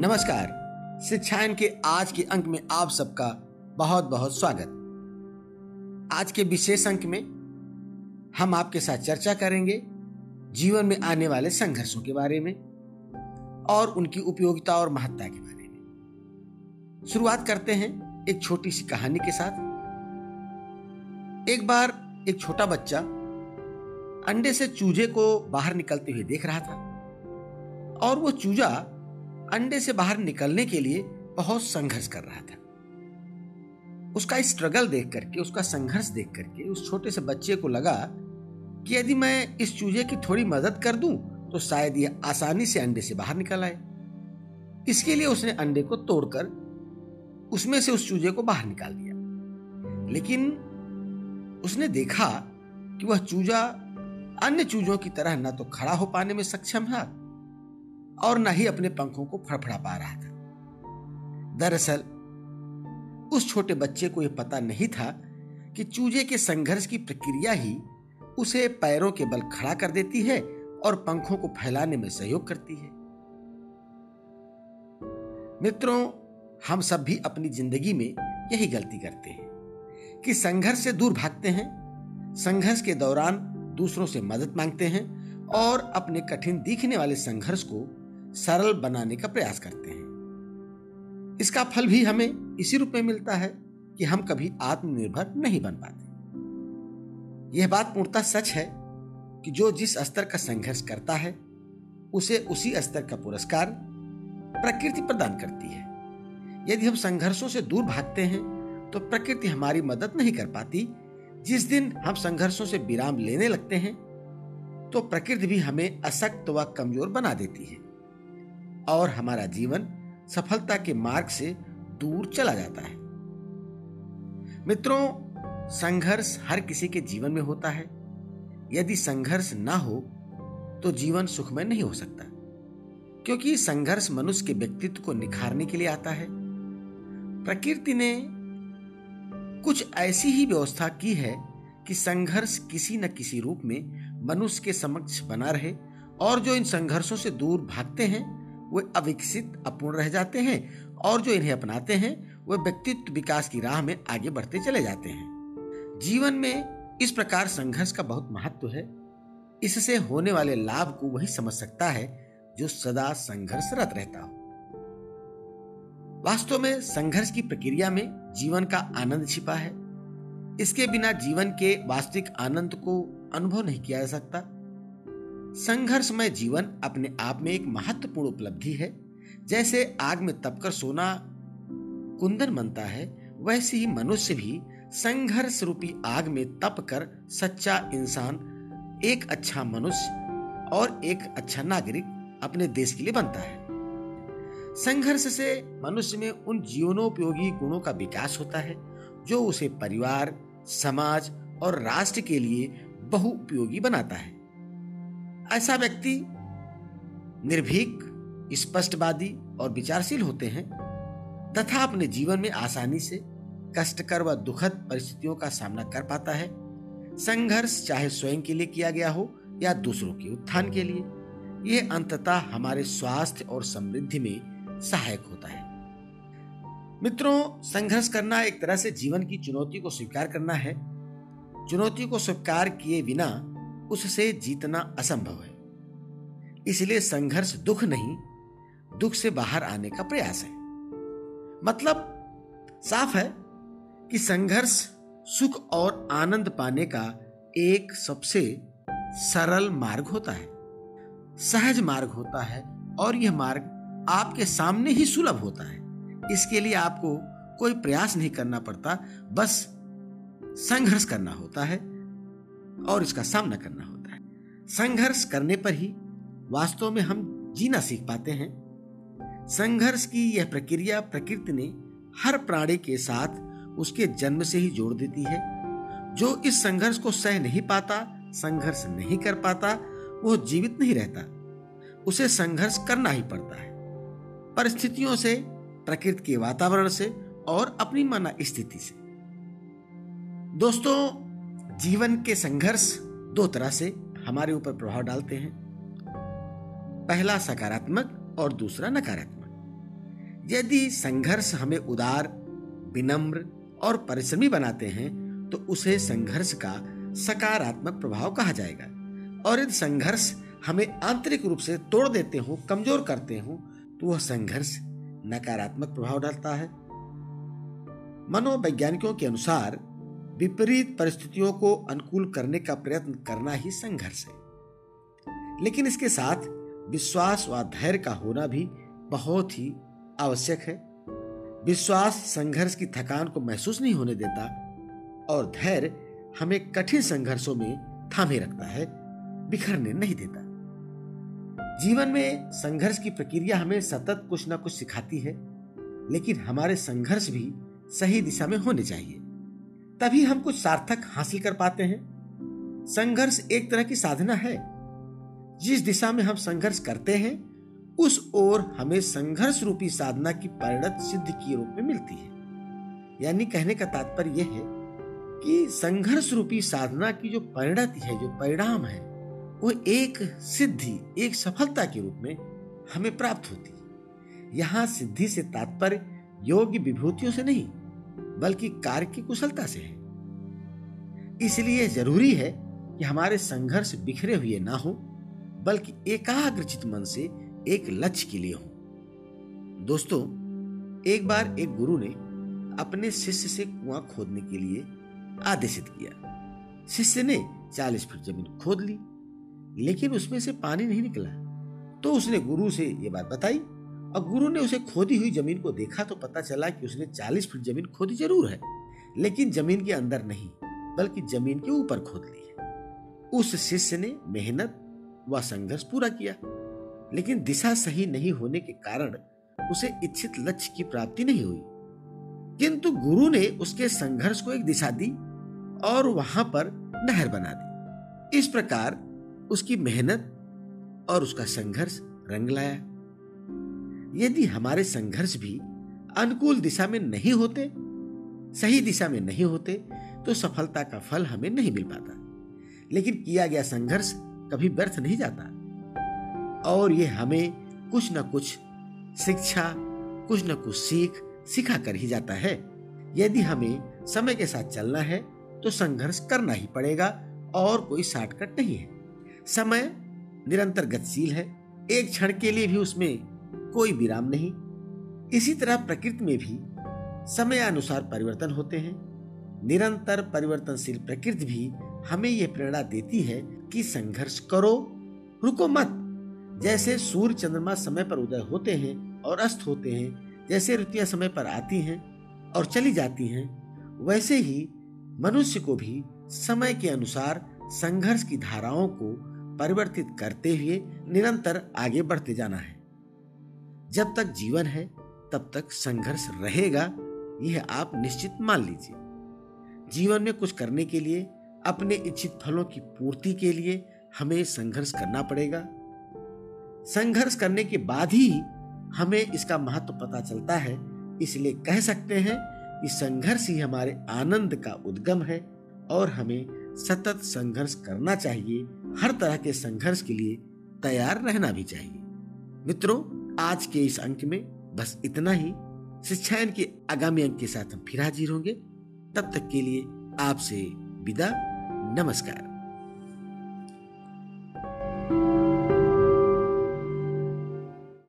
नमस्कार। शिक्षायन के आज के अंक में आप सबका बहुत बहुत स्वागत। आज के विशेष अंक में हम आपके साथ चर्चा करेंगे जीवन में आने वाले संघर्षों के बारे में और उनकी उपयोगिता और महत्ता के बारे में। शुरुआत करते हैं एक छोटी सी कहानी के साथ। एक बार एक छोटा बच्चा अंडे से चूजे को बाहर निकलते हुए देख रहा था और वो चूजा अंडे से बाहर निकलने के लिए बहुत संघर्ष कर रहा था। उसका स्ट्रगल देख करके उसका संघर्ष देख करके उस छोटे से बच्चे को लगा कि यदि मैं इस चूजे की थोड़ी मदद कर दूँ तो शायद यह आसानी से अंडे से बाहर निकल आए। इसके लिए उसने अंडे को तोड़कर उसमें से उस चूजे को बाहर निकाल दिया। लेकिन उसने देखा कि वह चूजा अन्य चूजों की तरह न तो खड़ा हो पाने में सक्षम है और न ही अपने पंखों को फड़फड़ा पा रहा था। दरअसल, उस छोटे बच्चे को यह पता नहीं था कि चूजे के संघर्ष की प्रक्रिया ही उसे पैरों के बल खड़ा कर देती है और पंखों को फैलाने में सहयोग करती है। मित्रों, हम सब भी अपनी ज़िंदगी में यही गलती करते हैं कि संघर्ष से दूर भागते हैं, संघर्ष के दौरान दूसरों से मदद मांगते हैं और अपने कठिन दिखने वाले संघर्ष को सरल बनाने का प्रयास करते हैं। इसका फल भी हमें इसी रूप में मिलता है कि हम कभी आत्मनिर्भर नहीं बन पाते। यह बात पूर्णतः सच है कि जो जिस स्तर का संघर्ष करता है, उसे उसी स्तर का पुरस्कार प्रकृति प्रदान करती है। यदि हम संघर्षों से दूर भागते हैं तो प्रकृति हमारी मदद नहीं कर पाती। जिस दिन हम संघर्षों से विराम लेने लगते हैं तो प्रकृति भी हमें अशक्त व कमज़ोर बना देती है। और हमारा जीवन सफलता के मार्ग से दूर चला जाता है। मित्रों, संघर्ष हर किसी के जीवन में होता है। यदि संघर्ष ना हो तो जीवन सुखमय नहीं हो सकता, क्योंकि संघर्ष मनुष्य के व्यक्तित्व को निखारने के लिए आता है। प्रकृति ने कुछ ऐसी ही व्यवस्था की है कि संघर्ष किसी न किसी रूप में मनुष्य के समक्ष बना रहे और जो इन संघर्षों से दूर भागते हैं वे अविकसित, अपूर्ण रह जाते हैं और जो इन्हें अपनाते हैं, वे व्यक्तित्व विकास की राह में आगे बढ़ते चले जाते हैं। जीवन में इस प्रकार संघर्ष का बहुत महत्व है। इससे होने वाले लाभ को वही समझ सकता है जो सदा संघर्षरत रहता हो। वास्तव में संघर्ष की प्रक्रिया में जीवन का आनंद छिपा है। इसके बिना जीवन के वास्तविक आनंद को अनुभव नहीं किया जा सकता। संघर्षमय जीवन अपने आप में एक महत्वपूर्ण उपलब्धि है। जैसे आग में तपकर सोना कुंदन बनता है, वैसे ही मनुष्य भी संघर्ष रूपी आग में तप कर सच्चा इंसान, एक अच्छा मनुष्य और एक अच्छा नागरिक अपने देश के लिए बनता है। संघर्ष से मनुष्य में उन जीवनोपयोगी गुणों का विकास होता है, जो उसे परिवार, समाज और राष्ट्र के लिए बहु उपयोगी बनाता है। ऐसा व्यक्ति निर्भीक, स्पष्टवादी और विचारशील होते हैं, तथा अपने जीवन में आसानी से कष्टकर व दुखद परिस्थितियों का सामना कर पाता है। संघर्ष चाहे स्वयं के लिए किया गया हो या दूसरों के उत्थान के लिए यह अंततः हमारे स्वास्थ्य और समृद्धि में सहायक होता है। मित्रों, संघर्ष करना एक तरह से जीवन की चुनौती को स्वीकार करना है। चुनौती को स्वीकार किए बिना उससे जीतना असंभव है। इसलिए संघर्ष दुख नहीं, दुख से बाहर आने का प्रयास है। मतलब साफ़ है कि संघर्ष सुख और आनंद पाने का एक सबसे सरल मार्ग होता है। सहज मार्ग होता है और यह मार्ग आपके सामने ही सुलभ होता है। इसके लिए आपको कोई प्रयास नहीं करना पड़ता, बस संघर्ष करना होता है। और इसका सामना करना होता है। संघर्ष करने पर ही वास्तव में हम जीना सीख पाते हैं। संघर्ष की यह प्रक्रिया प्रकृति ने हर प्राणी के साथ उसके जन्म से ही जोड़ देती है। जो इस संघर्ष को सह नहीं पाता, संघर्ष नहीं कर पाता, वो जीवित नहीं रहता। उसे संघर्ष करना ही पड़ता है। परिस्थितियों से, प्रकृति के वातावरण से और अपनी माना स्थिति से। दोस्तों जीवन के संघर्ष दो तरह से हमारे ऊपर प्रभाव डालते हैं। पहला सकारात्मक और दूसरा नकारात्मक। यदि संघर्ष हमें उदार, विनम्र और परिश्रमी बनाते हैं तो उसे संघर्ष का सकारात्मक प्रभाव कहा जाएगा। और यदि संघर्ष हमें आंतरिक रूप से तोड़ देते हो, कमज़ोर करते हो तो वह संघर्ष नकारात्मक प्रभाव डालता है। मनोवैज्ञानिकों के अनुसार विपरीत परिस्थितियों को अनुकूल करने का प्रयत्न करना ही संघर्ष है। लेकिन इसके साथ विश्वास व धैर्य का होना भी बहुत ही आवश्यक है। विश्वास संघर्ष की थकान को महसूस नहीं होने देता और धैर्य हमें कठिन संघर्षों में थामे रखता है, बिखरने नहीं देता। जीवन में संघर्ष की प्रक्रिया हमें सतत कुछ ना कुछ सिखाती है, लेकिन हमारे संघर्ष भी सही दिशा में होने चाहिए। तभी हम कुछ सार्थक हासिल कर पाते हैं। संघर्ष एक तरह की साधना है। जिस दिशा में हम संघर्ष करते हैं, उस ओर हमें संघर्ष रूपी साधना की परिणत सिद्धि के रूप में मिलती है। यानी कहने का तात्पर्य यह है कि संघर्ष रूपी साधना की जो परिणति है, जो परिणाम है, वो एक सिद्धि, एक सफलता के रूप में हमें प्राप्त होती है। यहाँ सिद्धि से तात्पर्य योग्य विभूतियों से नहीं बल्कि कार्य की कुशलता से है। इसलिए ज़रूरी है कि हमारे संघर्ष बिखरे हुए ना हो, बल्कि एकाग्रचित मन से एक लक्ष्य के लिए हो। दोस्तों, एक बार एक गुरु ने अपने शिष्य से कुआँ खोदने के लिए आदेशित किया। शिष्य ने चालीस फीट ज़मीन खोद ली, लेकिन उसमें से पानी नहीं निकला। तो उसने गुरु से यह बात बताई और गुरु ने उसे खोदी हुई ज़मीन को देखा तो पता चला कि उसने चालीस फीट ज़मीन खोदी ज़रूर है, लेकिन ज़मीन के अंदर नहीं, बल्कि ज़मीन के ऊपर खोद ली है। उस शिष्य ने मेहनत व संघर्ष पूरा किया, लेकिन दिशा सही नहीं होने के कारण उसे इच्छित लक्ष्य की प्राप्ति नहीं हुई। किंतु गुरु ने उसके संघर्ष को एक दिशा दी और वहाँ पर नहर बना दी। इस प्रकार उसकी मेहनत और उसका संघर्ष रंग लाया। यदि हमारे संघर्ष भी अनुकूल दिशा में नहीं होते, सही दिशा में नहीं होते तो सफलता का फल हमें नहीं मिल पाता। लेकिन किया गया संघर्ष कभी व्यर्थ नहीं जाता। और ये हमें कुछ न कुछ शिक्षा, कुछ न कुछ सीख, सिखा कर ही जाता है। यदि हमें समय के साथ चलना है तो संघर्ष करना ही पड़ेगा, और कोई शॉर्टकट नहीं है। समय निरंतर गतिशील है। एक क्षण के लिए भी उसमें कोई विराम नहीं। इसी तरह प्रकृति में भी समय अनुसार परिवर्तन होते हैं। निरंतर परिवर्तनशील प्रकृति भी हमें यह प्रेरणा देती है कि संघर्ष करो, रुको मत। जैसे सूर्य चंद्रमा समय पर उदय होते हैं और अस्त होते हैं, जैसे ऋतुएँ समय पर आती हैं और चली जाती हैं, वैसे ही मनुष्य को भी समय के अनुसार संघर्ष की धाराओं को परिवर्तित करते हुए निरंतर आगे बढ़ते जाना है। जब तक जीवन है, तब तक संघर्ष रहेगा, यह आप निश्चित मान लीजिए। जीवन में कुछ करने के लिए, अपने इच्छित फलों की पूर्ति के लिए हमें संघर्ष करना पड़ेगा। संघर्ष करने के बाद ही हमें इसका महत्व पता चलता है, इसलिए कह सकते हैं कि संघर्ष ही हमारे आनंद का उद्गम है और हमें सतत संघर्ष करना चाहिए, हर तरह के संघर्ष के लिए तैयार रहना भी चाहिए। मित्रों आज के इस अंक में बस इतना ही। शिक्षायन के आगामी अंक के साथ हम फिर हाजिर होंगे। तब तक के लिए आपसे विदा। नमस्कार।